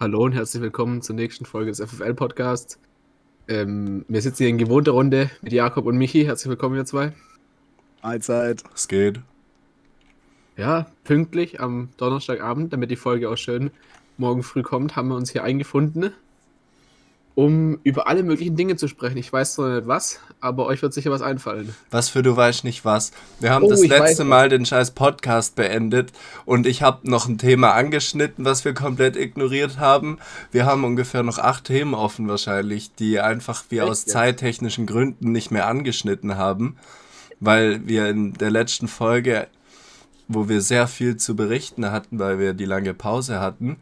Hallo und herzlich willkommen zur nächsten Folge des FFL-Podcasts. Ähm, wir sitzen hier in gewohnter Runde mit Jakob und Michi. Herzlich willkommen, ihr zwei. Allzeit. Es geht. Ja, pünktlich am Donnerstagabend, damit die Folge auch schön morgen früh kommt, haben wir uns hier eingefunden, um über alle möglichen Dinge zu sprechen. Ich weiß zwar nicht was, aber euch wird sicher was einfallen. Was für du weißt nicht was. Wir haben Oh, das letzte. Mal den scheiß Podcast beendet und ich habe noch ein Thema angeschnitten, was wir komplett ignoriert haben. Wir haben ungefähr noch acht Themen offen wahrscheinlich, die einfach wir Echt aus zeittechnischen Gründen nicht mehr angeschnitten haben, weil wir in der letzten Folge, wo wir sehr viel zu berichten hatten, weil wir die lange Pause hatten,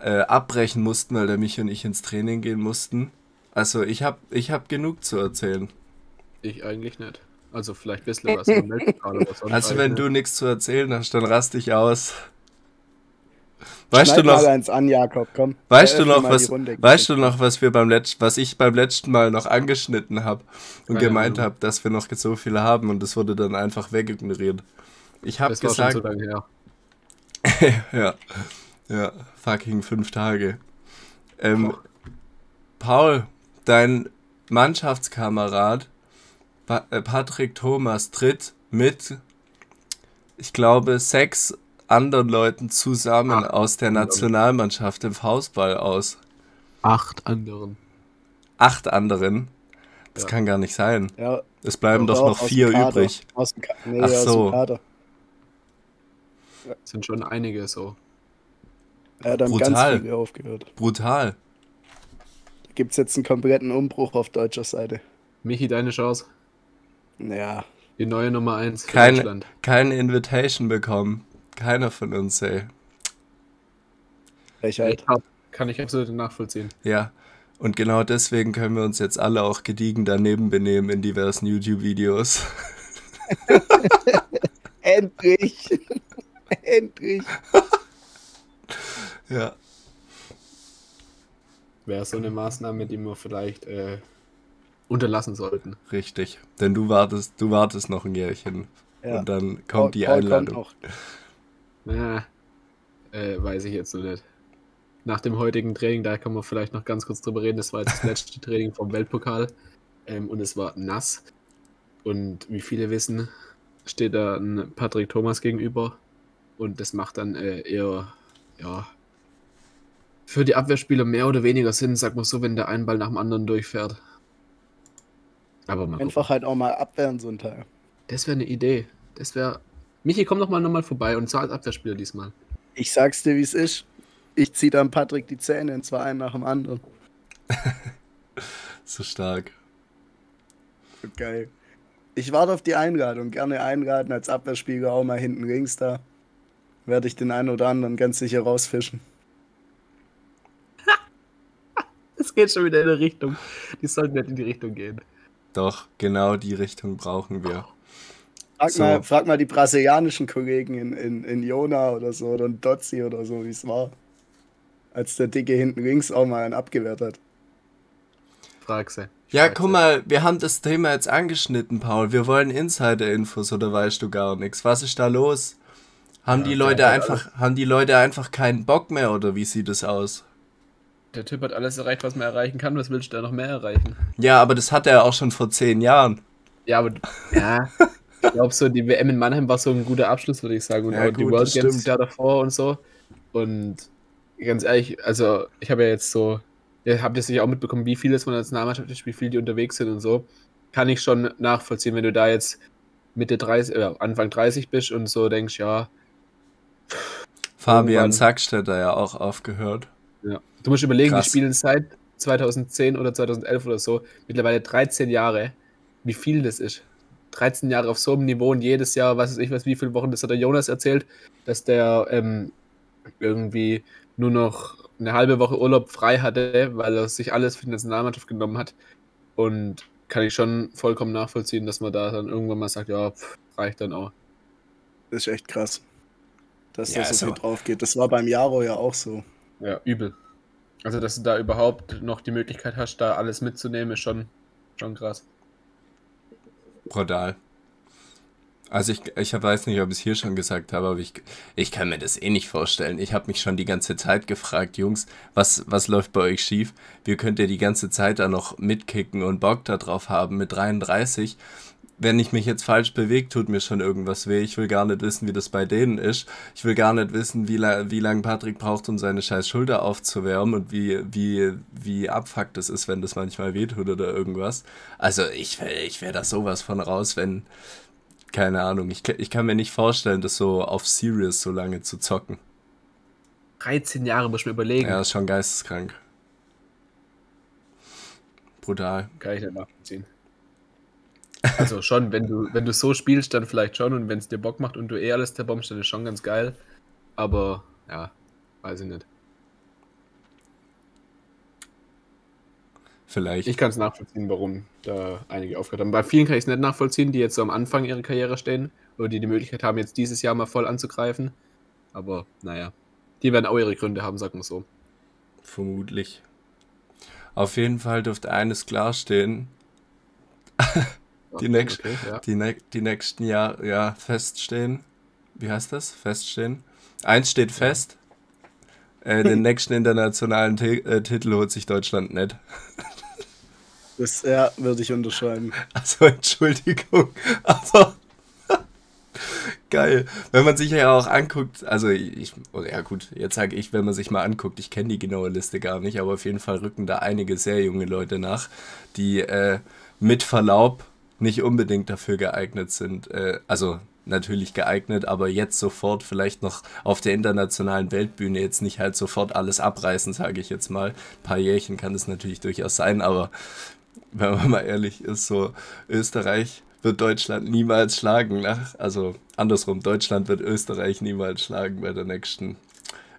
äh, abbrechen mussten, weil der Mich und ich ins Training gehen mussten. Also ich habe ich hab genug zu erzählen. Ich eigentlich nicht. Also vielleicht ein bisschen was vom Weltpokal oder sonst Also wenn du nichts zu erzählen hast, dann rast dich aus. Weißt Schneid du noch, mal eins an, Jakob, komm. weißt du noch was, weißt du noch, was wir beim letzten, was ich beim letzten Mal noch angeschnitten habe und Keine gemeint habe, dass wir noch so viele haben und das wurde dann einfach wegignoriert. Ich habe Das war schon gesagt, so lange her. ja, ja, fucking fünf Tage. Ähm, Paul, dein Mannschaftskamerad äh, Patrick Thomas tritt mit, ich glaube, sechs anderen Leuten zusammen Acht aus der anderen. Nationalmannschaft im Faustball aus. Acht anderen. Acht anderen. Das Ja. kann gar nicht sein. Ja, Es bleiben doch noch vier übrig. Aus dem Ka nee, Ach aus so. dem Kader. Sind schon einige so. Er hat dann Brutal. ganz viele aufgehört. Brutal. Da gibt es jetzt einen kompletten Umbruch auf deutscher Seite. Michi, deine Chance. Ja, Die neue Nummer 1 für Keine, Deutschland. keine Invitation bekommen. Keiner von uns, ey. Frechheit. Ja, Kann ich absolut nachvollziehen. Ja, und genau deswegen können wir uns jetzt alle auch gediegen daneben benehmen in diversen YouTube-Videos. Endlich! Endlich! Ja. Wäre so eine Maßnahme, die wir vielleicht äh, unterlassen sollten. Richtig. Denn du wartest, du wartest noch ein Jährchen. Ja. Und dann kommt Paul- die Paul Einladung. noch. Na, äh, weiß ich jetzt noch nicht. Nach dem heutigen Training, da kann man vielleicht noch ganz kurz drüber reden. Das war jetzt das letzte Training vom Weltpokal ähm, und es war nass. Und wie viele wissen, steht da ein Patrick Thomas gegenüber und das macht dann äh, eher, ja, für die Abwehrspieler mehr oder weniger Sinn, sag mal so, wenn der einen Ball nach dem anderen durchfährt. Aber mal gucken. Einfach halt auch mal abwehren, so ein Teil. Das wäre eine Idee. Das wäre. Michi, komm doch mal nochmal vorbei und zwar als Abwehrspieler diesmal. Ich sag's dir, wie es ist. Ich zieh dann Patrick die Zähne und zwar einen nach dem anderen. So stark. Geil. Ich warte auf die Einladung. Gerne einladen als Abwehrspieler auch mal hinten links da. Werde ich den einen oder anderen ganz sicher rausfischen. Es geht schon wieder in eine Richtung. Die sollten nicht in die Richtung gehen. Doch, genau die Richtung brauchen wir. Frag, So. mal, frag mal die brasilianischen Kollegen in, in, in Jona oder so oder in Dotzi oder so, wie es war. Als der Dicke hinten links auch mal einen abgewehrt hat. Frag sie. Ja, guck sie. mal, wir haben das Thema jetzt angeschnitten, Paul. Wir wollen Insider-Infos oder weißt du gar nichts? Was ist da los? Haben Ja, die Leute einfach, haben die Leute einfach keinen Bock mehr oder wie sieht es aus? Der Typ hat alles erreicht, was man erreichen kann. Was willst du da noch mehr erreichen? Ja, aber das hat er auch schon vor zehn Jahren. Ja, aber. Ja. ich glaube, so die WM in Mannheim war so ein guter Abschluss, würde ich sagen. Und Ja, auch die gut, World Games. Jahr davor und so. Und ganz ehrlich, also ich habe ja jetzt so. Ihr habt jetzt sicher auch mitbekommen, wie viel es von der Nationalmannschaft ist, wie viel die unterwegs sind und so. Kann ich schon nachvollziehen, wenn du da jetzt Mitte 30, äh, Anfang 30 bist und so denkst, ja, Fabian. Sackstätter ja auch aufgehört. Ja. Du musst überlegen, Krass. die spielen seit 2010 oder 2011 oder so, mittlerweile 13 Jahre, wie viel das ist. 13 Jahre auf so einem Niveau und jedes Jahr, was weiß ich, was, wie viele Wochen, das hat der Jonas erzählt, dass der ähm, irgendwie nur noch eine halbe Woche Urlaub frei hatte, weil er sich alles für die Nationalmannschaft genommen hat. Und kann ich schon vollkommen nachvollziehen, dass man da dann irgendwann mal sagt, ja, pff, reicht dann auch. Das ist echt krass. Dass Ja, da so viel drauf geht. Das war beim Jaro ja auch so. Ja, übel. Also, dass du da überhaupt noch die Möglichkeit hast, da alles mitzunehmen, ist schon, schon krass. Brutal. Also ich, ich weiß nicht, ob ich es hier schon gesagt habe, aber ich, ich kann mir das eh nicht vorstellen. Ich habe mich schon die ganze Zeit gefragt, Jungs, was, was läuft bei euch schief? Wie könnt ihr die ganze Zeit da noch mitkicken und Bock darauf haben mit 33? Wenn ich mich jetzt falsch bewege, tut mir schon irgendwas weh. Ich will gar nicht wissen, wie das bei denen ist. Ich will gar nicht wissen, wie, la wie lange Patrick braucht, um seine scheiß Schulter aufzuwärmen und wie, wie, wie abfuckt es ist, wenn das manchmal wehtut oder irgendwas. Also ich, ich wäre da sowas von raus, wenn keine Ahnung. Ich, ich kann mir nicht vorstellen, das so auf Serious so lange zu zocken. 13 Jahre muss ich mir überlegen. Ja, ist schon geisteskrank. Brutal. Kann ich nicht nachvollziehen. Also schon, wenn du, wenn du so spielst, dann vielleicht schon und wenn es dir Bock macht und du eh alles der bombst, dann ist schon ganz geil. Aber ja, weiß ich nicht. Vielleicht. Ich kann es nachvollziehen, warum da einige aufgehört haben. Bei vielen kann ich es nicht nachvollziehen, die jetzt so am Anfang ihrer Karriere stehen oder die die Möglichkeit haben, jetzt dieses Jahr mal voll anzugreifen. Aber naja, die werden auch ihre Gründe haben, sagen wir so. Vermutlich. Auf jeden Fall dürfte eines klarstehen. die, nächst, okay, ja. die, ne die nächsten Jahre ja, feststehen. Wie heißt das? Feststehen. Eins steht fest. Äh, den nächsten internationalen T äh, Titel holt sich Deutschland nicht. Das ja, würde ich unterschreiben. Also Entschuldigung, aber geil. Wenn man sich ja auch anguckt, also ich, oder ja gut, jetzt sage ich, wenn man sich mal anguckt, ich kenne die genaue Liste gar nicht, aber auf jeden Fall rücken da einige sehr junge Leute nach, die äh, mit Verlaub nicht unbedingt dafür geeignet sind. Äh, also natürlich geeignet, aber jetzt sofort vielleicht noch auf der internationalen Weltbühne jetzt nicht halt sofort alles abreißen, sage ich jetzt mal. Ein paar Jährchen kann es natürlich durchaus sein, aber wenn man mal ehrlich ist, so Österreich wird Deutschland niemals schlagen. Nach, also andersrum, Deutschland wird Österreich niemals schlagen bei der nächsten,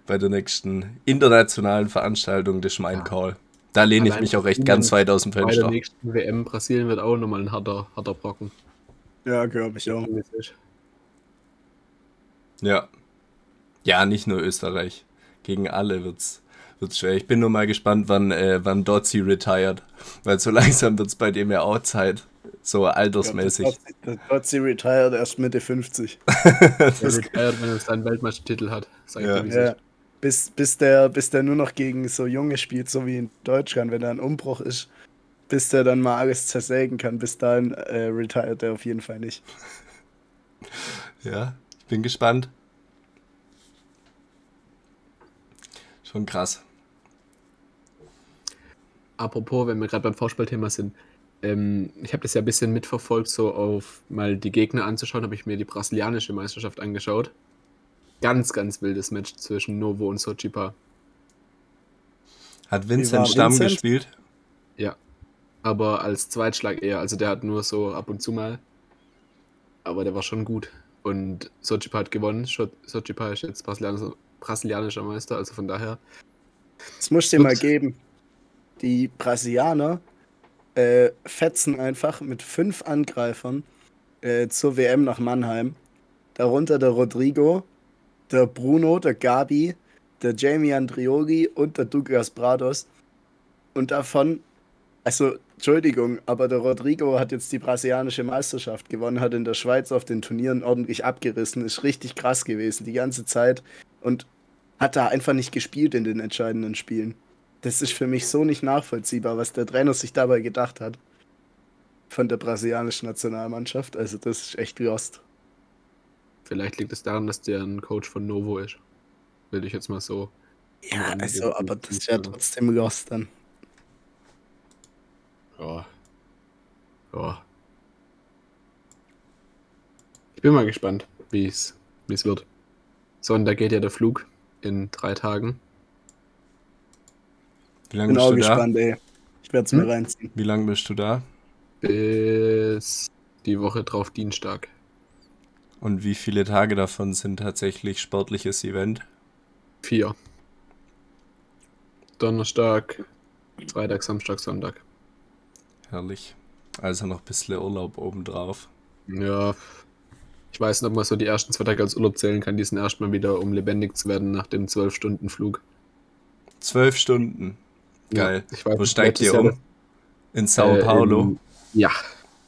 bei der nächsten internationalen Veranstaltung des mein Call. Da lehne ich mich auch recht ganz weit aus dem Fenster. Bei der nächsten WM Brasilien wird auch nochmal ein harter, harter Brocken. Ja, glaube ich auch. Ja. Ja, nicht nur Österreich. Gegen alle wird's wird schwer. Ich bin nur mal gespannt, wann, äh, wann Dotzi retired. Weil so langsam wird es bei dem ja auch Zeit. So altersmäßig. Ja, Dotzi retired erst Mitte 50. das der retired, wenn er seinen Weltmeistertitel hat. Ja. ja. Bis, bis, der, bis der nur noch gegen so Junge spielt, so wie in Deutschland, wenn er ein Umbruch ist. Bis der dann mal alles zersägen kann. Bis dahin äh, retired er auf jeden Fall nicht. Ja, ich bin gespannt. Schon krass. Apropos, wenn wir gerade beim Vorspielthema sind, ähm, ich habe das ja ein bisschen mitverfolgt, so auf mal die Gegner anzuschauen, habe ich mir die brasilianische Meisterschaft angeschaut. Ganz, ganz wildes Match zwischen Novo und Sochipa. Hat Vincent Stamm Vincent? gespielt? Ja, aber als Zweitschlag eher. Also der hat nur so ab und zu mal. Aber der war schon gut. Und Sochipa hat gewonnen. Sochipa ist jetzt brasilianischer, brasilianischer Meister, also von daher. Das musst du dir mal geben die Brasilianer äh, fetzen einfach mit fünf Angreifern äh, zur WM nach Mannheim. Darunter der Rodrigo, der Bruno, der Gabi, der Jamie Andrioli und der Douglas Brados. Und davon, also Entschuldigung, aber der Rodrigo hat jetzt die brasilianische Meisterschaft gewonnen, hat in der Schweiz auf den Turnieren ordentlich abgerissen, ist richtig krass gewesen die ganze Zeit und hat da einfach nicht gespielt in den entscheidenden Spielen. Das ist für mich so nicht nachvollziehbar, was der Trainer sich dabei gedacht hat. Von der brasilianischen Nationalmannschaft. Also, das ist echt lost. Vielleicht liegt es daran, dass der ein Coach von Novo ist. Will ich jetzt mal so. Ja, also, aber das ist ja trotzdem lost dann. Ja. Ja. Ich bin mal gespannt, wie es wird. So, und da geht ja der Flug in drei Tagen. Wie lange bist du gespannt, da? ey. Ich werde es hm? mir reinziehen. Wie lange bist du da? Bis die Woche drauf Dienstag. Und wie viele Tage davon sind tatsächlich sportliches Event? Vier. Donnerstag, Freitag, Samstag, Sonntag. Herrlich. Also noch ein bisschen Urlaub obendrauf. Ja. Ich weiß nicht, ob man so die ersten zwei Tage als Urlaub zählen kann. Die sind erstmal wieder, um lebendig zu werden nach dem 12-Stunden-Flug. Zwölf Stunden. Geil. Ja, weiß, Wo steigt ihr um? In Sao äh, Paulo? In, ja.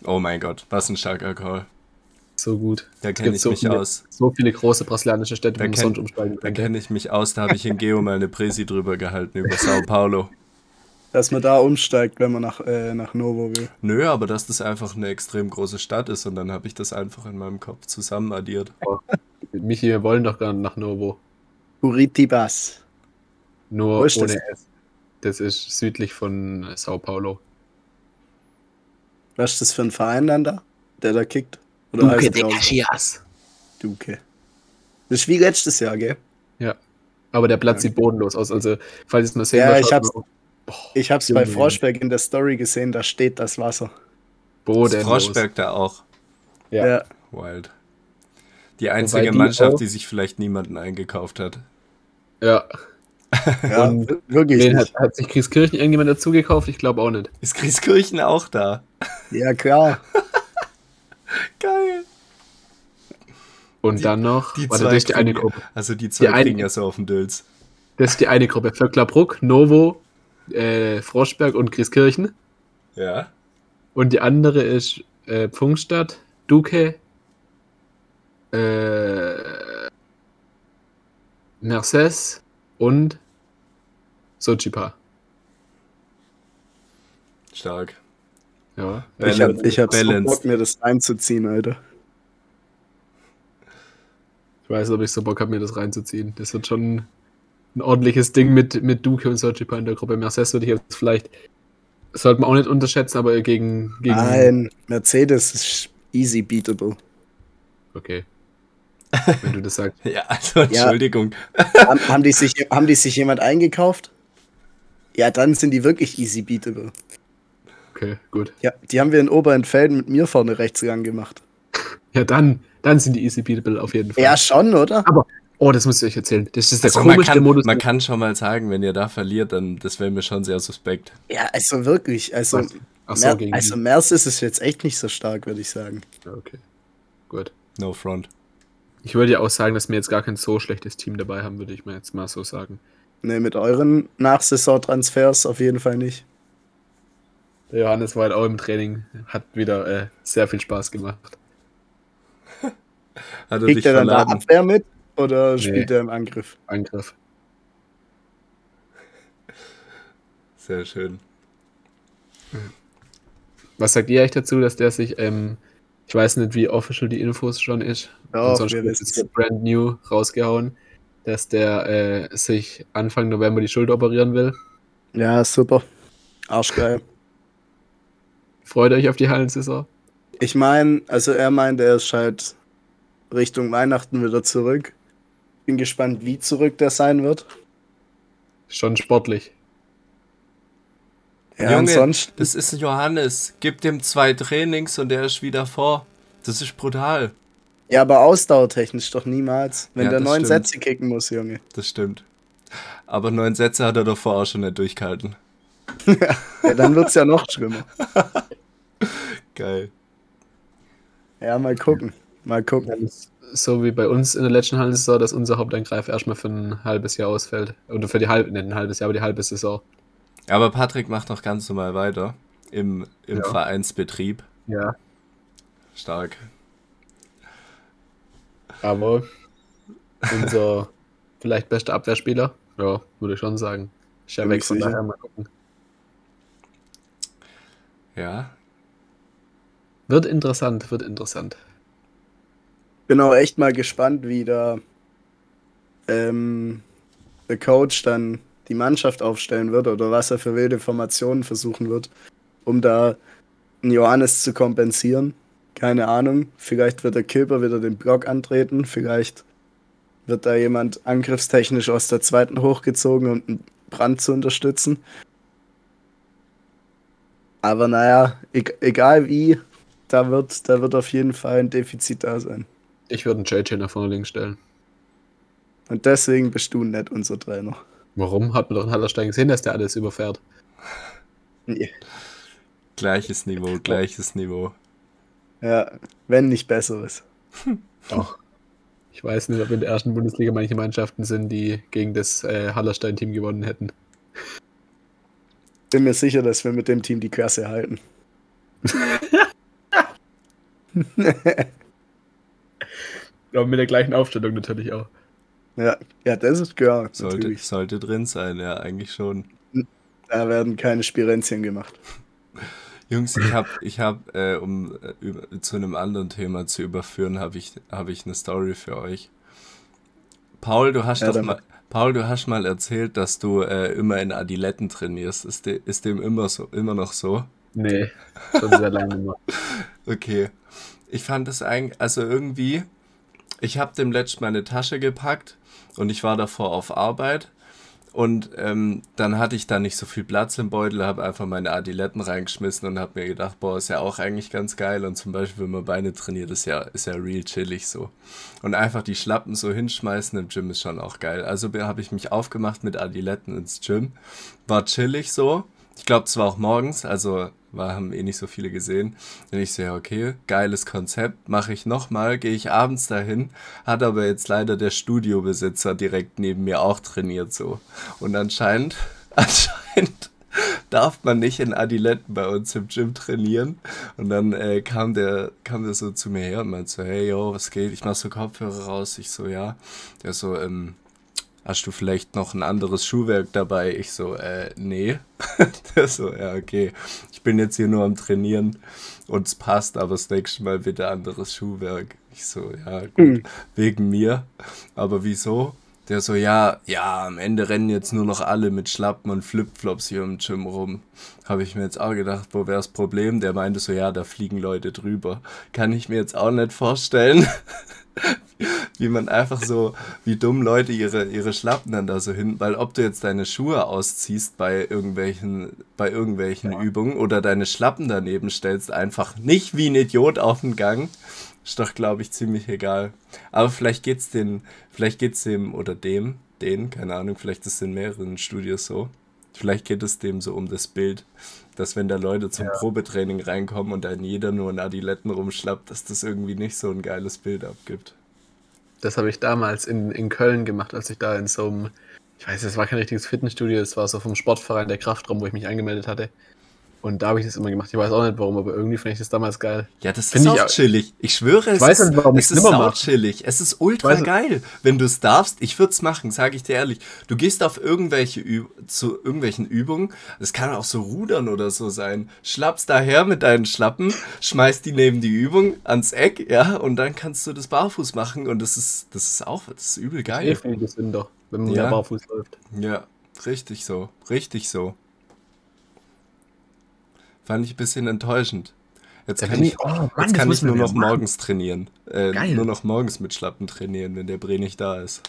Oh mein Gott, was ein starker Call. So gut. Da kenne gibt ich so mich viele, aus. So viele große brasilianische Städte, Da wo man sonst umsteigen Da könnte. kenne ich mich aus. Da habe ich in Geo mal eine Präsi drüber gehalten über Sao Paulo. Dass man da umsteigt, wenn man nach, äh, nach Novo will. Nö, aber dass das einfach eine extrem große Stadt ist und dann habe ich das einfach in meinem Kopf zusammen addiert. Michi, wir wollen doch gar nicht nach Novo. Curitibas. Nur Wo ist ohne das? S. Das ist südlich von Sao Paulo. Was ist das für ein Verein dann da, der da kickt? Oder auch so? Caxias. Duke. Das ist wie letztes Jahr, gell? Ja. Aber der Platz sieht bodenlos aus. Also, falls ihr es mal sehen Ja, wollt, ich hab's-. Boah, Ich hab's bei. Froschberg in der Story gesehen, da steht das Wasser. Bodenlos. Froschberg da auch. Ja. Ja. Wild. Die einzige die Mannschaft, auch- die sich vielleicht niemanden eingekauft hat. Ja. ja Und wir- wirklich. Wen hat, hat sich Grieskirchen irgendjemand dazu gekauft? Ich glaube auch nicht. Ist Grieskirchen auch da? Ja, klar. Geil. Und Die- dann noch, Die warte, zwei das ist die eine Gruppe. Also die zwei Die eine- kriegen ja so auf den Dülz. Das ist die eine Gruppe. Vöcklerbruck, Novo, äh, Froschberg und Grieskirchen. Ja. Und die andere ist äh, Pfungstadt, Duque, äh, Mercedes und Sochipa. Stark. Ja. Ich hab, ich hab so. Bock, mir das reinzuziehen, Alter. Ich weiß nicht, ob ich so Bock habe, mir das reinzuziehen. Das wird schon ein ordentliches Ding mit, mit Duque und Sochipa in der Gruppe. Mercedes würde ich jetzt vielleicht, sollte man auch nicht unterschätzen, aber gegen. gegen Nein, Mercedes ist easy beatable. Okay. Wenn du das sagst. Ja, also Entschuldigung. haben, haben, die sich, haben die sich jemand eingekauft? Ja, dann sind die wirklich easy beatable. Okay, gut. Ja, die haben wir in Oberentfelden mit mir vorne rechts ran gemacht. Ja, dann, dann sind die Easy Beatable auf jeden Fall. Ja, schon, oder? Oh, das muss ich euch erzählen. Das ist der Also man, komischste kann, Modus. man kann schon mal sagen, wenn ihr da verliert, dann das wäre mir schon sehr suspekt. Ja, also wirklich. Also? Ach so, Mer also Mercedes ist jetzt echt nicht so stark, würde ich sagen. Ja, okay. Gut. No front. Ich würde ja auch sagen, dass wir jetzt gar kein so schlechtes Team dabei haben, würde ich mal jetzt mal so sagen. Ne, mit euren Nachsaison-Transfers auf jeden Fall nicht. Der Johannes war halt auch im Training, hat wieder äh, sehr viel Spaß gemacht. Hat er Kriegt er dann da? Abwehr mit oder Nee. spielt er im Angriff? Angriff. Sehr schön. Was sagt ihr eigentlich dazu, dass der sich, ähm, ich weiß nicht, wie official die Infos schon ist, Doch, wissen's. jetzt brand new rausgehauen, dass der äh, sich Anfang November die Schulter operieren will. Ja, super. Arschgeil. Freut euch auf die Hallensaison? Ich meine, also er meint, er ist halt Richtung Weihnachten wieder zurück. Bin gespannt, wie zurück der sein wird. Schon sportlich. Ja, Junge, ansonsten. das ist Johannes. Gib dem zwei Trainings und er ist wieder vor. Das ist brutal. Ja, aber ausdauertechnisch doch niemals. Wenn Ja, der neun stimmt. Sätze kicken muss, Junge. Das stimmt. Aber neun Sätze hat er davor auch schon nicht durchgehalten. Ja, dann wird's ja noch schlimmer. Geil. Ja, mal gucken. Mal gucken. So wie bei uns in der letzten Hallensaison, dass unser Hauptangreifer erstmal für ein halbes Jahr ausfällt. Oder für die halbe, nicht ein halbes Jahr, aber die halbe Saison. Aber Patrick macht noch ganz normal weiter. Im, im Ja. Vereinsbetrieb. Ja. Stark. Aber unser vielleicht bester Abwehrspieler, ja, würde ich schon sagen. Ist ja weg, von sicher. daher mal gucken. Ja. Wird interessant, wird interessant. Bin auch echt mal gespannt, wie da ähm, der Coach dann die Mannschaft aufstellen wird oder was er für wilde Formationen versuchen wird, um da einen Johannes zu kompensieren. Keine Ahnung. Vielleicht wird der Kilper wieder den Block antreten. Vielleicht wird da jemand angriffstechnisch aus der zweiten hochgezogen, um einen Brand zu unterstützen. Aber naja, e egal wie, da wird, da wird auf jeden Fall ein Defizit da sein. Ich würde einen JJ nach vorne links stellen. Und deswegen bist du nicht unser Trainer. Warum? Hat man doch in Hallerstein gesehen, dass der alles überfährt. Nee. Gleiches Niveau, gleiches Niveau. Ja, wenn nicht besseres. Doch. Ich weiß nicht, ob in der ersten Bundesliga manche Mannschaften sind, die gegen das äh, Hallerstein-Team gewonnen hätten. Bin mir sicher, dass wir mit dem Team die Klasse halten. Aber mit der gleichen Aufstellung natürlich auch. Ja, ja das ist klar. Sollte, natürlich. sollte drin sein, ja, eigentlich schon. Da werden keine Spirenzien gemacht. Jungs, ich habe, ich hab, äh, um äh, über, zu einem anderen Thema zu überführen, habe ich, hab ich eine Story für euch. Paul, du hast Ja, doch mal, Paul, du hast mal erzählt, dass du äh, immer in Adiletten trainierst. Ist, de, ist dem immer so, immer noch so? Nee, schon sehr lange gemacht. Okay. Ich fand es eigentlich, also irgendwie, ich habe dem letzten meine Tasche gepackt und ich war davor auf Arbeit und ähm, dann hatte ich da nicht so viel Platz im Beutel, habe einfach meine Adiletten reingeschmissen und habe mir gedacht, boah, ist ja auch eigentlich ganz geil und zum Beispiel, wenn man Beine trainiert, ist ja, ist ja real chillig so. Und einfach die Schlappen so hinschmeißen im Gym ist schon auch geil. Also habe ich mich aufgemacht mit Adiletten ins Gym, war chillig so. Ich glaube, es war auch morgens, also war, haben eh nicht so viele gesehen. Und ich so, ja, okay, geiles Konzept, mache ich nochmal, gehe ich abends dahin, hat aber jetzt leider der Studiobesitzer direkt neben mir auch trainiert so. Und anscheinend, anscheinend darf man nicht in Adiletten bei uns im Gym trainieren. Und dann äh, kam, der, kam der so zu mir her und meinte so, hey, yo, was geht? Ich mach so Kopfhörer raus. Ich so, ja. Der so, ähm, hast du vielleicht noch ein anderes Schuhwerk dabei? Ich so, äh, nee. Der so, ja, okay. Ich bin jetzt hier nur am Trainieren und es passt, aber das nächste Mal bitte anderes Schuhwerk. Ich so, ja, gut, Hm. wegen mir. Aber wieso? Der so, ja, ja, am Ende rennen jetzt nur noch alle mit Schlappen und Flipflops hier im Gym rum. Habe ich mir jetzt auch gedacht, wo wäre das Problem? Der meinte so, ja, da fliegen Leute drüber. Kann ich mir jetzt auch nicht vorstellen, wie man einfach so, wie dumm Leute ihre, ihre Schlappen dann da so hin, weil ob du jetzt deine Schuhe ausziehst bei irgendwelchen, bei irgendwelchen Übungen oder deine Schlappen daneben stellst, einfach nicht wie ein Idiot auf den Gang, ist doch, glaube ich, ziemlich egal. Aber vielleicht geht's den, vielleicht geht's dem oder dem, den, keine Ahnung, vielleicht ist es in mehreren Studios so. Vielleicht geht es dem so um das Bild, dass wenn da Leute zum Probetraining reinkommen und dann jeder nur in Adiletten rumschlappt, dass das irgendwie nicht so ein geiles Bild abgibt. Das habe ich damals in, in Köln gemacht, als ich da in so einem, ich weiß, es war kein richtiges Fitnessstudio, es war so vom Sportverein der Kraftraum, wo ich mich angemeldet hatte. Und da habe ich das immer gemacht. Ich weiß auch nicht warum, aber irgendwie fand ich das damals geil. Ja, das Find ist ich auch chillig. Ich schwöre, es weiß ist, nicht, warum es ist mach. chillig. Es ist ultra geil. Wenn du es darfst, ich würde es machen, sage ich dir ehrlich. Du gehst auf irgendwelche Üb zu irgendwelchen Übungen, es kann auch so Rudern oder so sein. Schlappst daher mit deinen Schlappen, schmeißt die neben die Übung ans Eck, ja, und dann kannst du das barfuß machen und das ist, das ist auch, das ist übel geil. finde ich das Sinn doch, wenn man Ja. barfuß läuft. Ja, richtig so, richtig so. Fand ich ein bisschen enttäuschend. Jetzt Da kann ich, ich- oh Mann, jetzt kann ich nur noch machen. morgens trainieren. Äh, Geil. nur noch morgens mit Schlappen trainieren, wenn der Bre nicht da ist.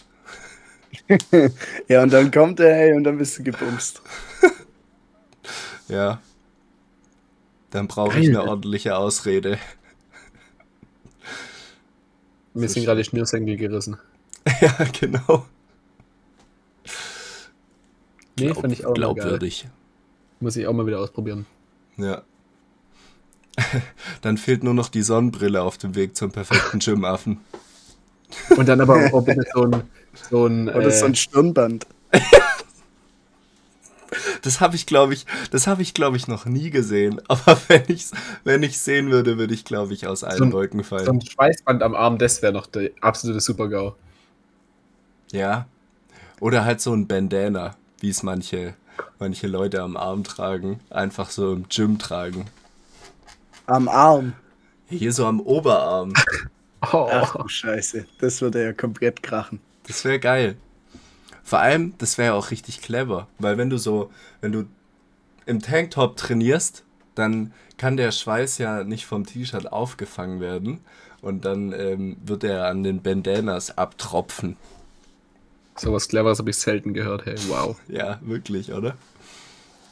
Ja, und dann kommt er, hey, und dann bist du gebumst. Ja. Dann brauche ich eine ordentliche Ausrede. Mir So sind gerade die Schnürsenkel gerissen. ja, genau. Nee, Glaub- fand ich auch mal geil. glaubwürdig. Muss ich auch mal wieder ausprobieren. Ja. Dann fehlt nur noch die Sonnenbrille auf dem Weg zum perfekten Gymaffen. Und dann aber auch bitte so ein, so ein, Oder so ein äh, Stirnband. Das habe ich, glaube ich, das habe ich, glaube ich, noch nie gesehen. Aber wenn ich wenn ich sehen würde, würde ich, glaube ich, aus allen So ein- Wolken so fallen. ein Schweißband am Arm, das wäre noch der absolute Super-GAU. Ja. Oder halt so ein Bandana, wie es manche, manche Leute am Arm tragen. Einfach so im Gym tragen. Am Arm. Hier so am Oberarm. Oh, Ach du Scheiße. Das würde ja komplett krachen. Das wäre geil. Vor allem, das wäre auch richtig clever, weil wenn du so, wenn du im Tanktop trainierst, dann kann der Schweiß ja nicht vom T-Shirt aufgefangen werden und dann ähm, wird er an den Bandanas abtropfen. Sowas Cleveres habe ich selten gehört. Hey, wow. Ja, wirklich, oder?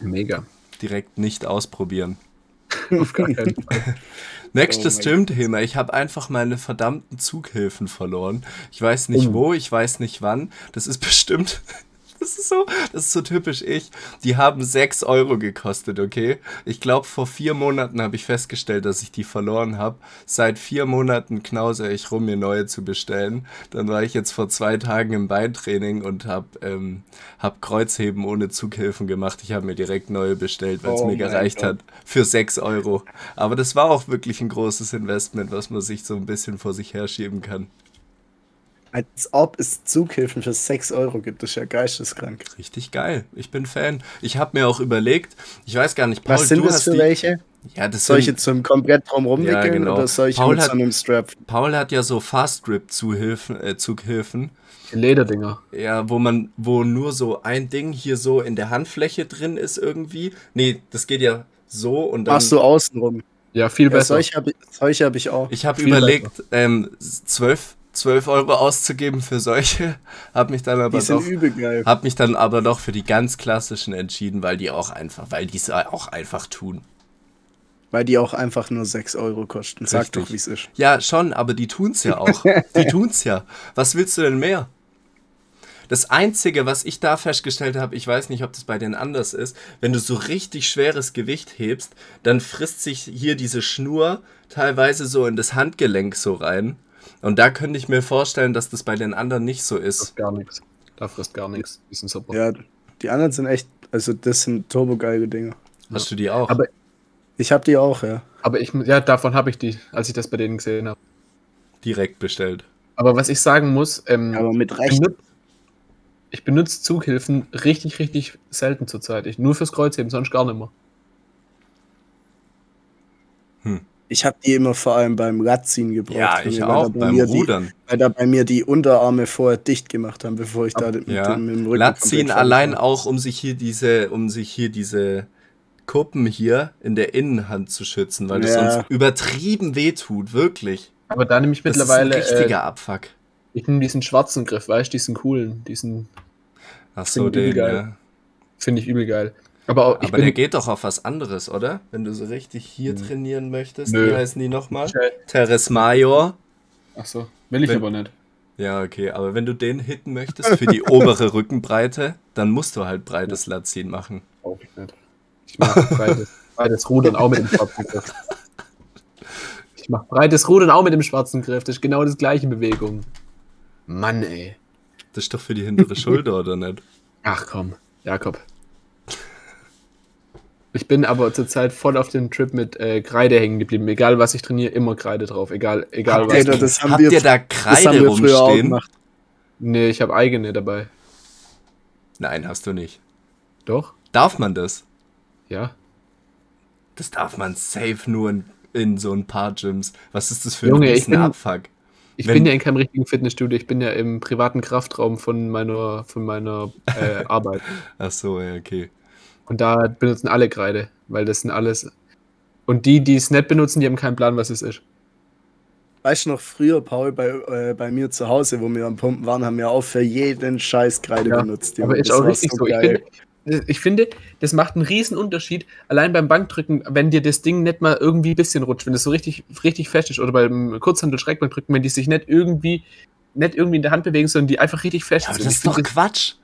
Mega. Direkt nicht ausprobieren. Auf gar keinen Fall. Nächstes Oh Gym-Thema. Ich habe einfach meine verdammten Zughilfen verloren. Ich weiß nicht Oh. wo, ich weiß nicht wann. Das ist bestimmt. Das ist so, das ist so typisch ich. Die haben 6 Euro gekostet, okay? Ich glaube, vor vier Monaten habe ich festgestellt, dass ich die verloren habe. Seit vier Monaten knause ich rum, mir neue zu bestellen. Dann war ich jetzt vor zwei Tagen im Beintraining und habe ähm, hab Kreuzheben ohne Zughilfen gemacht. Ich habe mir direkt neue bestellt, weil es Oh mir gereicht Gott. hat. Für 6 Euro. Aber das war auch wirklich ein großes Investment, was man sich so ein bisschen vor sich herschieben kann. Als ob es Zughilfen für 6 Euro gibt, das ist ja geisteskrank. Richtig geil. Ich bin Fan. Ich habe mir auch überlegt, ich weiß gar nicht, Paul, Was sind du das hast für die. welche? Ja, das Solche sind, zum komplett drum rumwickeln Ja, genau. oder solche Paul mit hat- so einem Strap? Paul hat ja so Fast Grip Zuhilfen, äh, Zughilfen. Lederdinger. Ja, wo man, wo nur so ein Ding hier so in der Handfläche drin ist irgendwie. Nee, das geht ja so und dann. Ach so, außenrum. Ja, viel Ja, besser. solche habe ich, hab ich auch. Ich habe überlegt, ähm, 12, 12 Euro auszugeben für solche, habe mich dann aber Die doch, hab mich dann aber doch für die ganz klassischen entschieden, weil die auch einfach, weil die es auch einfach tun. Weil die auch einfach nur 6 Euro kosten. Sag Richtig. doch, wie es ist. Ja, schon, aber die tun's ja auch. Die tun's ja. Was willst du denn mehr? Das Einzige, was ich da festgestellt habe, ich weiß nicht, ob das bei denen anders ist, wenn du so richtig schweres Gewicht hebst, dann frisst sich hier diese Schnur teilweise so in das Handgelenk so rein. Und da könnte ich mir vorstellen, dass das bei den anderen nicht so ist. ist gar nichts. Da frisst gar nichts. Die sind super. Ja, die anderen sind echt, also das sind turbogeile Dinger. Hast du die auch? Aber- Ich hab die auch, ja. Aber ich, ja, davon habe ich die, als ich das bei denen gesehen habe. direkt bestellt. Aber was ich sagen muss, ähm, Aber mit ich Recht. ich benutze Zughilfen richtig, richtig selten zurzeit. Ich, nur fürs Kreuzheben, sonst gar nicht mehr. Ich habe die immer vor allem beim Radziehen gebraucht. Ja, ich auch, da bei beim mir Die, Rudern. weil da bei mir die Unterarme vorher dicht gemacht haben, bevor ich da mit, Ja, dem, mit dem Rücken fertig allein war. auch, um sich hier diese, um sich hier diese Kuppen hier in der Innenhand zu schützen, weil das Ja. sonst übertrieben wehtut, wirklich. Aber da nehme ich Das mittlerweile, ist ein richtiger äh, Abfuck. ich nehme diesen schwarzen Griff, weißt du, diesen coolen, diesen Ach so, find ich den, ja. finde ich übel geil. Aber auch, ich Aber bin, der geht doch auf was anderes, oder? Wenn du so richtig hier Hm. trainieren möchtest. Nö. Wie heißen die nochmal? Teres Major. Ach so, will ich Wenn- aber nicht. Ja, okay, aber wenn du den hitten möchtest für die obere Rückenbreite, dann musst du halt breites Latziehen machen. Brauche ich nicht. Ich mache breites, breites Rudern auch mit dem schwarzen Griff. Ich mache breites Rudern auch mit dem schwarzen Griff. Das ist genau das gleiche Bewegung. Mann, ey. Das ist doch für die hintere Schulter, oder nicht? Ach komm, Jakob. Ich bin aber zurzeit voll auf dem Trip mit äh, Kreide hängen geblieben. Egal was ich trainiere, immer Kreide drauf. Egal, egal was. Alter, das haben Habt wir- ihr da Das haben Kreide wir früher auch rumstehen? gemacht. Nee, ich habe eigene dabei. Nein, hast du nicht. Doch? Darf man das? Ja. Das darf man safe nur in, in so ein paar Gyms. Was ist das für Junge, ein ich bin- Abfuck? Ich Wenn- bin ja in keinem richtigen Fitnessstudio. Ich bin ja im privaten Kraftraum von meiner, von meiner äh, Arbeit. Ach so, ja, okay. Und da benutzen alle Kreide, weil das sind alles. Und die, die es nicht benutzen, die haben keinen Plan, was es ist. Weißt du noch, früher, Paul, bei, äh, bei mir zu Hause, wo wir am Pumpen waren, haben wir auch für jeden Scheiß Kreide Ja, benutzt. Aber ist auch richtig so. Ich finde, ich finde, das macht einen riesen Unterschied, allein beim Bankdrücken, wenn dir das Ding nicht mal irgendwie ein bisschen rutscht, wenn es so richtig, richtig fest ist, oder beim Kurzhandel-Schreckbankdrücken, wenn die sich nicht irgendwie, nicht irgendwie in der Hand bewegen, sondern die einfach richtig fest Ja, aber sind. das ist doch Quatsch.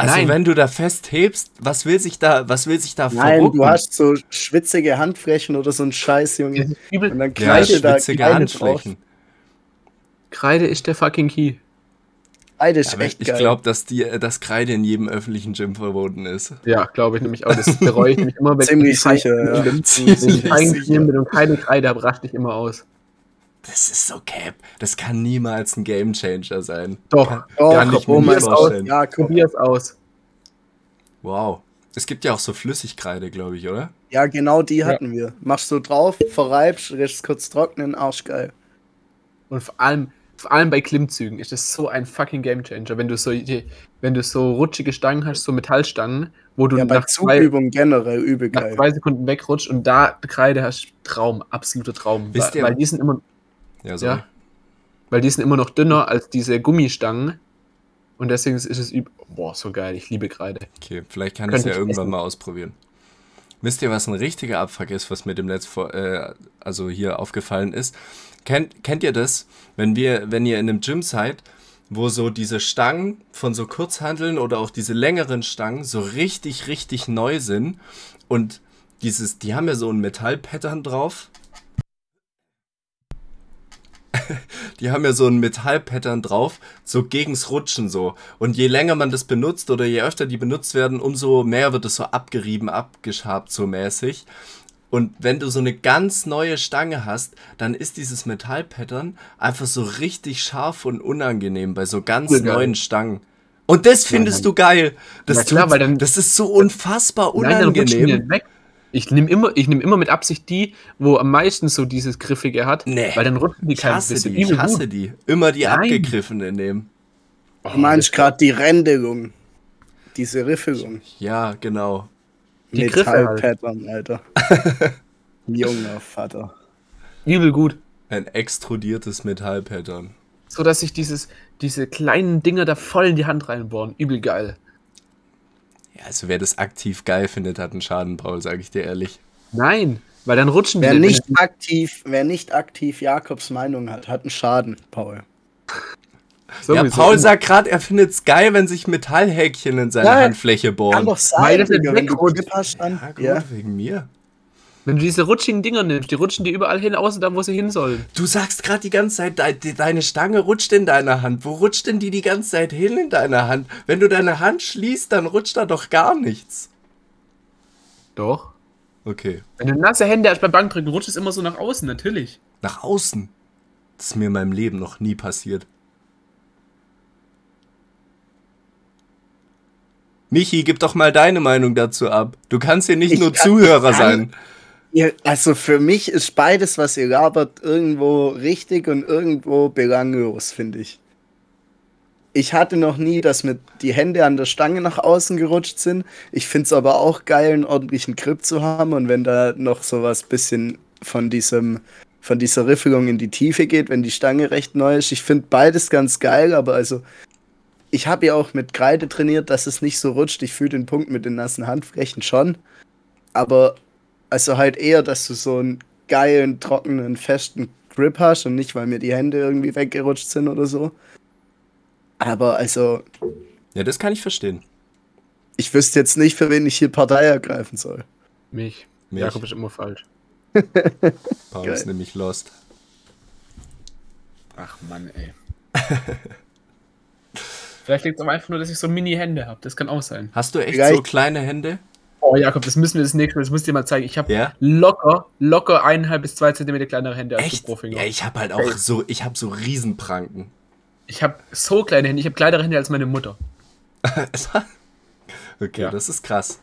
Also Nein. wenn du da festhebst, was will sich da, was will sich da Nein, verrucken? du hast so schwitzige Handflächen oder so ein Scheiß, Junge. Und dann ja, Kreide da schwitzige Kreide Handflächen. Kreide ist der fucking Key. Kreide ist Aber echt ich geil. glaube, dass die, dass Kreide in jedem öffentlichen Gym verboten ist. Ja, glaube ich nämlich auch. Das bereue ich nämlich immer, wenn Ziemlich ich sicher, ja. Ziemlich kein sicher. Bin und keine Kreide habe, raste ich immer aus. Das ist so cap. Das kann niemals ein Gamechanger sein. Doch, Oh, kann ich oh vorstellen. Gott, ja, komm. probier es aus. Wow. Es gibt ja auch so Flüssigkreide, glaube ich, oder? Ja, genau die hatten wir. Machst du drauf, verreibst, lässt kurz trocknen, arschgeil. Und vor allem, vor allem bei Klimmzügen ist das so ein fucking Gamechanger, wenn du so, wenn du so rutschige Stangen hast, so Metallstangen, wo du Ja, bei nach, zwei, generell übel nach zwei Sekunden wegrutscht und da Kreide hast, Traum, absoluter Traum. Wisst weil, ihr- weil die sind immer, Ja, so. ja, weil die sind immer noch dünner als diese Gummistangen. Und deswegen ist es üb Boah, so geil, ich liebe Kreide. Okay, vielleicht kann ich es ja irgendwann essen. mal ausprobieren. Wisst ihr, was ein richtiger Abfuck ist, was mir dem Netz vor, äh, also hier aufgefallen ist? Kennt, kennt ihr das, wenn wir, wenn ihr in einem Gym seid, wo so diese Stangen von so Kurzhandeln oder auch diese längeren Stangen so richtig, richtig neu sind und dieses, die haben ja so ein Metallpattern drauf. Die haben ja so ein Metallpattern drauf, so gegens Rutschen so. Und je länger man das benutzt oder je öfter die benutzt werden, umso mehr wird es so abgerieben, abgeschabt so mäßig. Und wenn du so eine ganz neue Stange hast, dann ist dieses Metallpattern einfach so richtig scharf und unangenehm bei so ganz geil. neuen Stangen. Und das findest Mann. du geil. Das, Na klar, tut- weil dann- das ist so unfassbar Nein, dann rutschen die unangenehm. nicht weg. Ich nehme immer, ich nehm immer mit Absicht die, wo am meisten so dieses Griffige hat, Nee. weil dann rutschen die Ich kein hasse bisschen die, ich hasse gut. die. Immer die Nein. abgegriffene nehmen. Du meinst gerade die Rändelung. Diese Riffelung. Ja, genau. Die halt. Metallpattern, Alter. Junger Vater. Übel gut. Ein extrudiertes Metallpattern. So dass sich dieses, diese kleinen Dinger da voll in die Hand reinbohren. Übel geil. Ja, also wer das aktiv geil findet, hat einen Schaden, Paul, sage ich dir ehrlich. Nein, weil dann rutschen Wer die nicht aktiv, wer nicht aktiv Jakobs Meinung hat, hat einen Schaden, Paul. Ja, Sowieso. Paul sagt gerade, er findet es geil, wenn sich Metallhäkchen in seine Nein, Handfläche Kann bohren. doch Weil sein, das Digga, wenn du hast, dann. Ja, gut, Ja. wegen mir. Wenn du diese rutschigen Dinger nimmst, die rutschen die überall hin, außer da, wo sie hin sollen. Du sagst gerade die ganze Zeit, de de deine Stange rutscht in deiner Hand. Wo rutscht denn die die ganze Zeit hin in deiner Hand? Wenn du deine Hand schließt, dann rutscht da doch gar nichts. Doch. Okay. Wenn du nasse Hände hast beim Bankdrücken, rutscht es immer so nach außen, natürlich. Nach außen. Das ist mir in meinem Leben noch nie passiert. Michi, gib doch mal deine Meinung dazu ab. Du kannst hier nicht Ich nur Zuhörer sein. Ihr, also für mich ist beides, was ihr labert, irgendwo richtig und irgendwo belanglos, finde ich. Ich hatte noch nie, dass mir die Hände an der Stange nach außen gerutscht sind. Ich finde es aber auch geil, einen ordentlichen Grip zu haben. Und wenn da noch sowas bisschen von diesem, von dieser Riffelung in die Tiefe geht, wenn die Stange recht neu ist. Ich finde beides ganz geil, aber also ich habe ja auch mit Kreide trainiert, dass es nicht so rutscht. Ich fühle den Punkt mit den nassen Handflächen schon. Aber also halt eher, dass du so einen geilen, trockenen, festen Grip hast und nicht, weil mir die Hände irgendwie weggerutscht sind oder so. Aber also, Ja, das kann ich verstehen. ich wüsste jetzt nicht, für wen ich hier Partei ergreifen soll. Mich. Mich. Jakob ist immer falsch. Paul Geil. ist nämlich lost. Ach Mann, ey. Vielleicht liegt es aber einfach nur, dass ich so Mini-Hände habe. Das kann auch sein. Hast du echt Vielleicht- so kleine Hände? Oh, Jakob, das müssen wir das nächste Mal, das du dir mal zeigen. Ich habe Ja? locker, locker eineinhalb bis zwei Zentimeter kleinere Hände als du Profinger. Ja, ich habe halt auch so, ich habe so Riesenpranken. Ich habe so kleine Hände, ich habe kleinere Hände als meine Mutter. okay, Ja. das ist krass.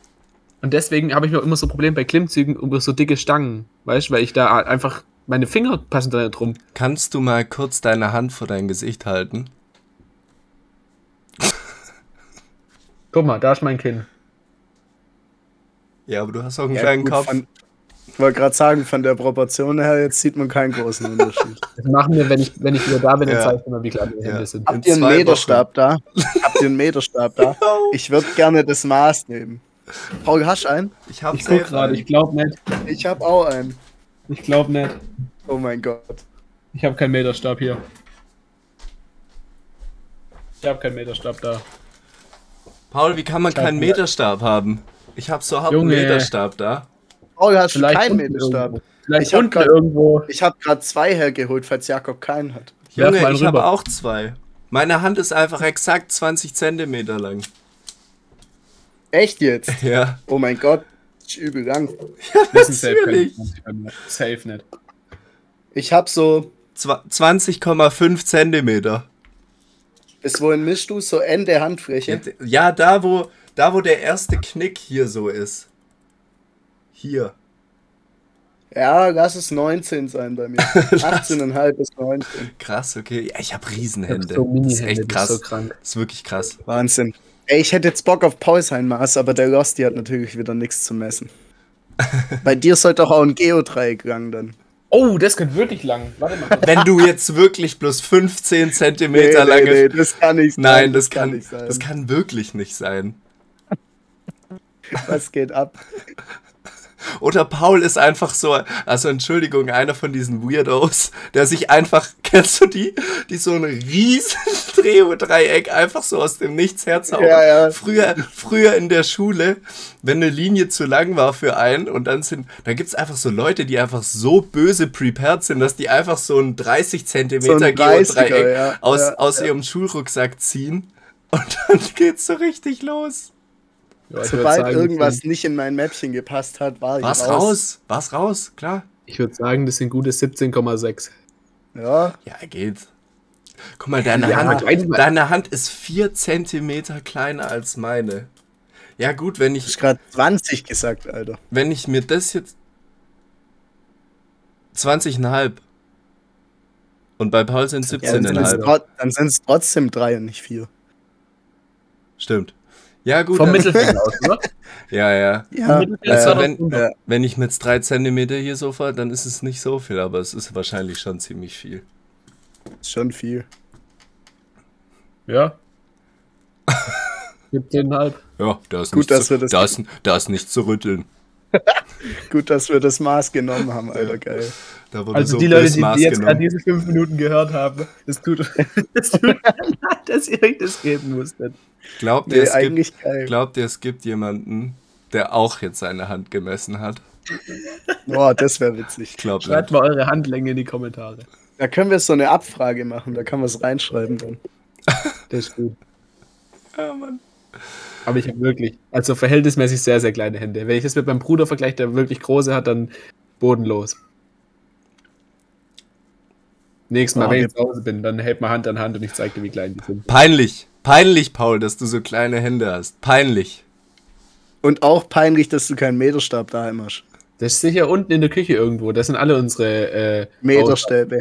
Und deswegen habe ich mir immer so Probleme bei Klimmzügen über so dicke Stangen. Weißt du, weil ich da einfach, meine Finger passen da nicht rum. Kannst du mal kurz deine Hand vor dein Gesicht halten? Guck mal, da ist mein Kinn. Ja, aber du hast auch einen Ja, kleinen gut, Kopf. Von, ich wollte gerade sagen, von der Proportion her, jetzt sieht man keinen großen Unterschied. Das machen wir, wenn ich, wenn ich wieder da bin, dann Ja. zeige ich mal, wie klein meine Hände Ja. sind. Habt ihr einen Meterstab da? Habt ihr einen Meterstab da? Ich würde gerne das Maß nehmen. Paul, hast du einen? Ich habe Ich guck gerade, ich glaube nicht. Ich habe auch einen. Ich glaube nicht. Oh mein Gott. Ich habe keinen Meterstab hier. Ich habe keinen Meterstab da. Paul, wie kann man hab keinen Meterstab haben? Ich habe so hab einen. Meterstab da. Paul, hast du Vielleicht keinen Meterstab? irgendwo. Vielleicht Ich hab unten grad- irgendwo. Ich habe gerade zwei hergeholt, falls Jakob keinen hat. Junge, ich habe auch zwei. Meine Hand ist einfach exakt 20 Zentimeter lang. Echt jetzt? Ja, Oh mein Gott. Ist übel lang. Das ist safe natürlich. Safe nicht. Ich habe so, Zwa- 20,5 Zentimeter. bis wohin mischst du? So Ende Handfläche. Ja, da wo, da wo der erste Knick hier so ist. Hier. Ja, lass es 19 sein bei mir. 18,5 bis 19. Krass, okay. Ja, ich habe Riesenhände. So das ist echt das krass. ist so krank. Das ist wirklich krass. Wahnsinn. Ey, ich hätte jetzt Bock auf Paul sein Maß, aber der Losty hat natürlich wieder nichts zu messen. Bei dir sollte doch auch ein Geodreieck lang dann. Oh, das könnte wirklich lang. Warte mal. Wenn du jetzt wirklich bloß 15 Zentimeter lange. das kann nicht sein. Nein, das kann, nicht sein. das kann wirklich nicht sein. Was geht ab? Oder Paul ist einfach so, also Entschuldigung, einer von diesen Weirdos, der sich einfach, kennst du die, die so ein riesen Drehudreieck einfach so aus dem Nichts herzaubern? Ja, ja. Früher, früher in der Schule, wenn eine Linie zu lang war für einen und dann sind, da gibt's einfach so Leute, die einfach so böse prepared sind, dass die einfach so ein 30 Zentimeter So ein 30er, Geodreieck ja, aus, aus ihrem Schulrucksack ziehen und dann geht's so richtig los. Ja, Sobald sagen, irgendwas nicht in mein Mäppchen gepasst hat, war ich Was raus? Was raus? Klar. Ich würde sagen, das sind gute 17,6. Ja, Ja, geht. Guck mal, deine, Ja, Hand, deine Hand ist 4 cm kleiner als meine. Ja, gut, wenn du ich, hast gerade 20 gesagt, Alter. wenn ich mir das jetzt. 20,5. Und bei Paul sind Ja, dann sind es 17,5. tro- dann sind es trotzdem drei und nicht vier. Stimmt. Ja, gut. Vom Mittelfinger aus, oder? Ja, ja. Ja, Also, wenn, ja. wenn ich jetzt 3 cm hier so fahre, dann ist es nicht so viel, aber es ist wahrscheinlich schon ziemlich viel. ist schon viel. Ja. 17,5. Ja, da ist, Gut, nichts, dass zu, wir das- da, ist, da ist nichts zu rütteln. Gut, dass wir das Maß genommen haben, Alter, geil. Da wurde Also so die Leute, die, die jetzt gerade diese fünf Minuten gehört haben, es tut, es tut mir leid, dass ihr euch das geben musstet. Glaubt ihr, Nee, es gibt, eigentlich geil. glaubt ihr, es gibt jemanden, der auch jetzt seine Hand gemessen hat? Boah, das wäre witzig. Ich glaube Schreibt nicht. mal eure Handlänge in die Kommentare. Da können wir so eine Abfrage machen, da kann man es reinschreiben dann. Das ist gut. Ja, Mann. Aber ich habe wirklich, also verhältnismäßig sehr, sehr kleine Hände. Wenn ich das mit meinem Bruder vergleiche, der wirklich große hat, dann bodenlos. Nächstes Mal, Ah, wenn ich zu Hause bin, dann hält man Hand an Hand und ich zeige dir, wie klein die sind. Peinlich. Peinlich, Paul, dass du so kleine Hände hast. Peinlich. Und auch peinlich, dass du keinen Meterstab daheim hast. Das ist sicher unten in der Küche irgendwo. Das sind alle unsere äh, Meterstäbe.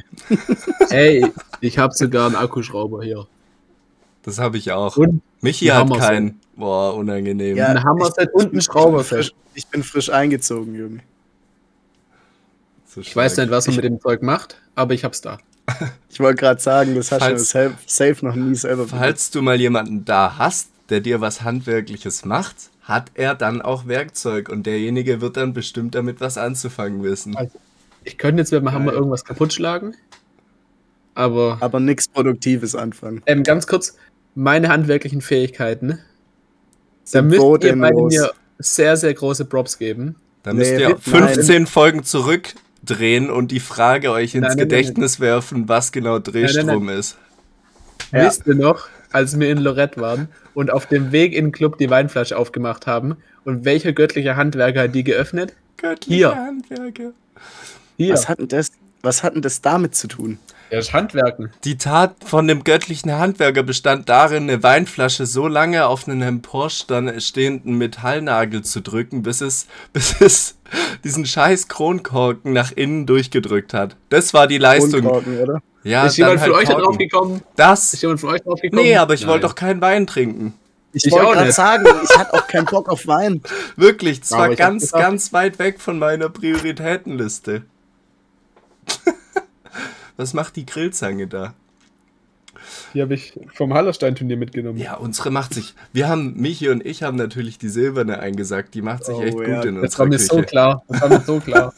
Ey, ich habe sogar einen Akkuschrauber hier. Das habe ich auch. Und Michi hat keinen. Boah, unangenehm. Ja. ein Hammerset und ein Schrauberset. frisch, ich bin frisch eingezogen, Junge. So Ich weiß nicht, was man mit dem Zeug macht, aber ich hab's da. Ich wollte gerade sagen, das hast Falls- du safe, safe noch nie selber benutzt. Falls du mal jemanden da hast, der dir was Handwerkliches macht, hat er dann auch Werkzeug und derjenige wird dann bestimmt damit was anzufangen wissen. Also- Ich könnte jetzt mit dem Hammer irgendwas kaputt schlagen, aber Aber nichts Produktives anfangen. ähm, ganz kurz, meine handwerklichen Fähigkeiten, da müsst ihr mir sehr, sehr große Props geben. Da Nee, müsst ihr nein. 15 Folgen zurückdrehen und die Frage euch ins Nein, nein, nein, Gedächtnis werfen, was genau Drehstrom ist. Ja. Wisst ihr noch, als wir in Lorette waren und auf dem Weg in den Club die Weinflasche aufgemacht haben und welcher göttliche Handwerker hat die geöffnet? Göttliche Hier. Handwerker. Hier. Was hat denn das, was hat denn das damit zu tun? Ja, das Handwerken. Die Tat von dem göttlichen Handwerker bestand darin, eine Weinflasche so lange auf einen emporstand- stehenden Metallnagel zu drücken, bis es, bis es diesen scheiß Kronkorken nach innen durchgedrückt hat. Das war die Leistung. Grundkorken, oder? Ja, ist jemand dann von halt euch da drauf gekommen? Das? Ist jemand von euch drauf gekommen? Nee, aber ich wollte doch keinen Wein trinken. Ich, Ich wollte auch gerade sagen, ich hatte auch keinen Bock auf Wein. Wirklich, das Aber war ganz, ganz weit weg von meiner Prioritätenliste. Was macht die Grillzange da? Die habe ich vom Hallerstein-Turnier mitgenommen. Ja, unsere macht sich. Wir haben, Michi und ich haben natürlich die silberne eingesagt. Die macht sich Oh, echt ja, gut in das war unserer mir Küche. so klar. Das war mir so klar.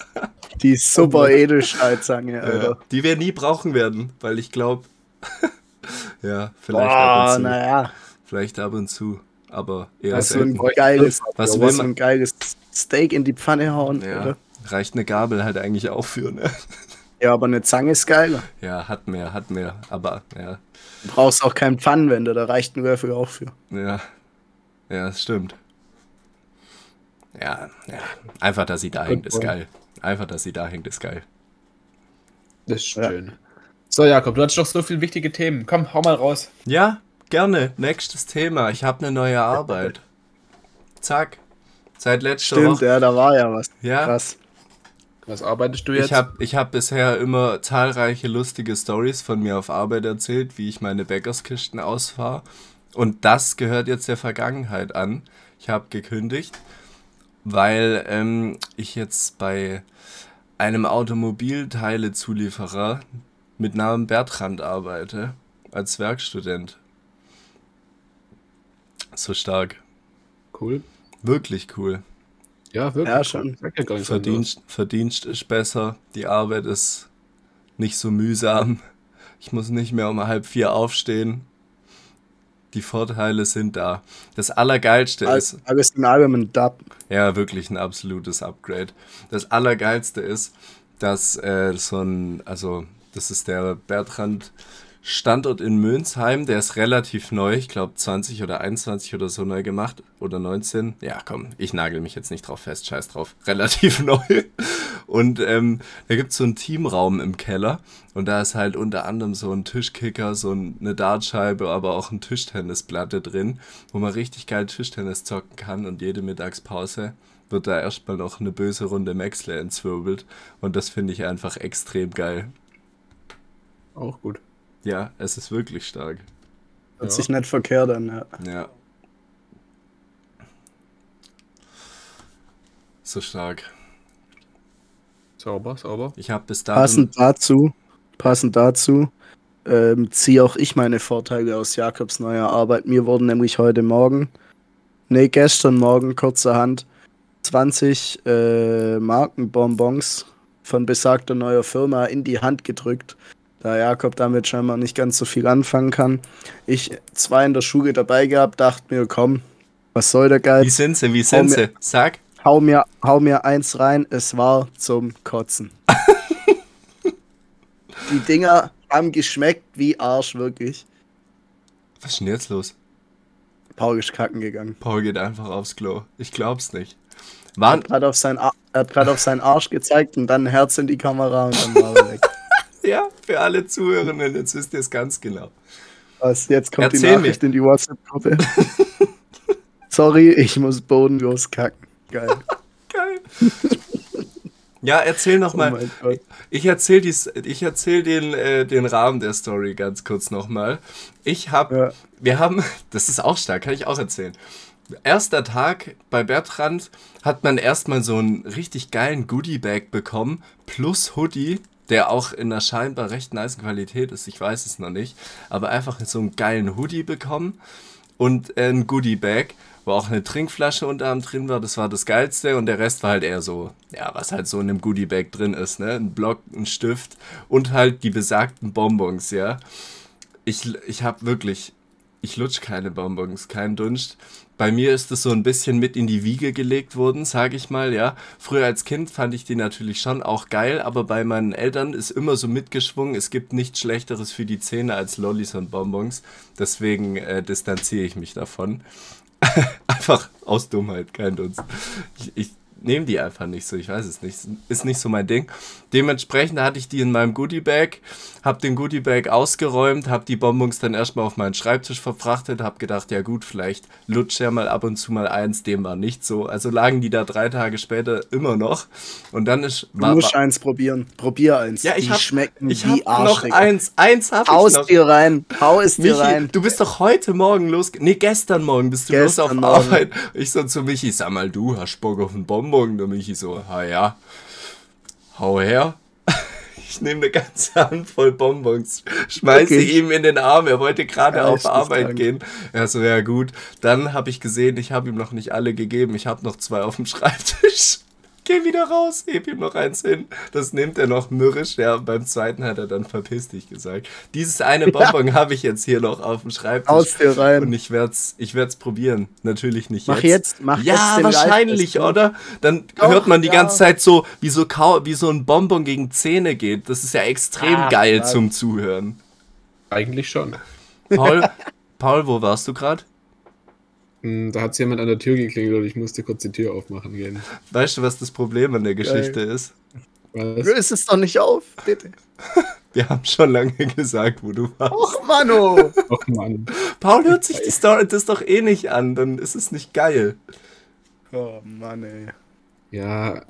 Die super Edelstahlzange, Ja, Alter. die wir nie brauchen werden, weil ich glaube, ja, vielleicht ab Boah, und zu. naja. Vielleicht ab und zu, aber eher Hast du ein selten. geiles, Was was will so man- ein geiles Steak in die Pfanne hauen, Ja, oder? reicht eine Gabel halt eigentlich auch für, ne? Ja, aber eine Zange ist geiler. Ja, hat mehr, hat mehr, aber ja, Du brauchst auch keinen Pfannenwender, da reicht ein Würfel auch für. ja, ja, das stimmt. Ja, ja, einfach, dass sie da hängt, ist geil. Einfach, dass sie da hängt, ist geil. Das ist Ja. schön. So, Jakob, du hattest doch so viele wichtige Themen. Komm, hau mal raus. Ja, gerne. Nächstes Thema. Ich habe eine neue Arbeit. Zack. Seit letzter Stimmt, Woche. ja, da war ja was. Ja. Krass. Was arbeitest du jetzt? Ich habe ich hab bisher immer zahlreiche lustige Stories von mir auf Arbeit erzählt, wie ich meine Bäckerskisten ausfahre. Und das gehört jetzt der Vergangenheit an. Ich habe gekündigt, weil ähm, ich jetzt bei einem Automobilteilezulieferer mit Namen Bertrand arbeite, als Werkstudent. So stark. cool. Wirklich cool. Ja, wirklich. Ja, schon. Ja. Verdienst, Verdienst ist besser, die Arbeit ist nicht so mühsam. Ich muss nicht mehr um halb vier aufstehen. Die Vorteile sind da. Das Allergeilste ist, Alles, alles in allem ein Dub. ja, wirklich ein absolutes Upgrade. Das Allergeilste ist, dass äh, so ein, also das ist der Bertrand Standort in Mönsheim, der ist relativ neu, ich glaube 20 oder 21 oder so neu gemacht oder 19. Ja, komm, ich nagel mich jetzt nicht drauf fest, scheiß drauf. Relativ neu. Und ähm, da gibt es so einen Teamraum im Keller und da ist halt unter anderem so ein Tischkicker, so eine Dartscheibe, aber auch eine Tischtennisplatte drin, wo man richtig geil Tischtennis zocken kann und jede Mittagspause wird da erstmal noch eine böse Runde Maxler entzwirbelt und das finde ich einfach extrem geil. Auch gut. Ja, es ist wirklich stark. Hört Ja. sich nicht verkehrt an, ja. Ja. So stark. Sauber, sauber. Ich habe bis dahin. Passend dazu, passend dazu, ähm, ziehe auch ich meine Vorteile aus Jakobs neuer Arbeit. Mir wurden nämlich heute Morgen, nee, gestern Morgen kurzerhand 20 äh, Markenbonbons von besagter neuer Firma in die Hand gedrückt. Da Jakob damit scheinbar nicht ganz so viel anfangen kann. Ich zwei in der Schule dabei gehabt, dachte mir, komm, was soll der Wie Geiz? sind sie? Wie sind sie? Sag. Hau mir, hau mir eins rein, es war zum Kotzen. Die Dinger haben geschmeckt wie Arsch, wirklich. Was ist denn jetzt los? Paul ist kacken gegangen. Paul geht einfach aufs Klo. Ich glaub's nicht. Er Waren, hat gerade auf, sein Ar- er hat grad auf seinen Arsch gezeigt und dann ein Herz in die Kamera und dann war er weg. ja, für alle Zuhörenden, jetzt wisst ihr es ganz genau. Was, jetzt kommt Erzähl die Nachricht in die WhatsApp-Gruppe. Sorry, ich muss bodenlos kacken. Geil. Geil. Ja, erzähl noch Oh. Ich erzähl, dies, ich erzähl den, äh, den Rahmen der Story ganz kurz nochmal. Ich hab, Ja. wir haben, das ist auch stark, kann ich auch erzählen. Erster Tag bei Bertrand hat man erstmal so einen richtig geilen Goodie-Bag bekommen, plus Hoodie, der auch in einer scheinbar recht nice Qualität ist, ich weiß es noch nicht, aber einfach so einen geilen Hoodie bekommen und äh, ein Goodie-Bag, wo auch eine Trinkflasche unter anderem drin war. Das war das Geilste und der Rest war halt eher so, ja, was halt so in einem Goodie-Bag drin ist, ne? Ein Block, ein Stift und halt die besagten Bonbons, ja. Ich, ich hab wirklich, ich lutsch keine Bonbons, keinen Dunst. Bei mir ist es so ein bisschen mit in die Wiege gelegt worden, sage ich mal, ja. Früher als Kind fand ich die natürlich schon auch geil, aber bei meinen Eltern ist immer so mitgeschwungen, es gibt nichts Schlechteres für die Zähne als Lollis und Bonbons. Deswegen äh, distanziere ich mich davon. einfach aus Dummheit, kein Dunst. Ich, ich nehme die einfach nicht so, ich weiß es nicht. Ist nicht so mein Ding. Dementsprechend hatte ich die in meinem Goodie-Bag, habe den Goodie-Bag ausgeräumt, habe die Bonbons dann erstmal auf meinen Schreibtisch verfrachtet, habe gedacht, ja gut, vielleicht lutscht ja mal ab und zu mal eins, dem war nicht so. Also lagen die da drei Tage später immer noch. Und dann ist... Du musst eins probieren. Probier eins. ja, ich die hab, schmecken ich wie hab noch eins. Eins hab Hau ich es noch. dir rein. Hau es dir Michi, rein. du bist doch heute Morgen los. Nee, gestern Morgen bist du los auf Gestern. Arbeit. Ich so zu Michi, sag mal, du hast Bock auf einen Bonbon. Der Michi so, ha ja. Hau her. Ich nehme eine ganze Handvoll Bonbons, schmeiße Wirklich? ihm in den Arm. Er wollte gerade auf Geisteskrank. Arbeit gehen. Er so, ja gut. Dann habe ich gesehen, ich habe ihm noch nicht alle gegeben. Ich habe noch zwei auf dem Schreibtisch. Geh wieder raus, heb ihm noch eins hin. Das nimmt er noch mürrisch. Ja, beim zweiten hat er dann verpiss dich gesagt. Dieses eine Bonbon habe ich jetzt hier noch auf dem Schreibtisch. Haus dir rein. Und ich werde es ich werd's probieren. Natürlich nicht Mach jetzt. jetzt, mach ja, jetzt wahrscheinlich, oder? Dann Doch, hört man die ja. ganze Zeit so, wie so, Kau wie so ein Bonbon gegen Zähne geht. Das ist ja extrem Ah, geil was? zum Zuhören. Eigentlich schon. Paul, Paul, wo warst du gerade? Hm, Da hat jemand an der Tür geklingelt und ich musste kurz die Tür aufmachen gehen. Weißt du, was das Problem an der Geschichte ist? Was? Löse es doch nicht auf, bitte. Wir haben schon lange gesagt, wo du warst. Och, Mano. Och Mann. Paul hört sich die Story das doch eh nicht an, dann ist es nicht geil. Oh, Mann, ey. Ja,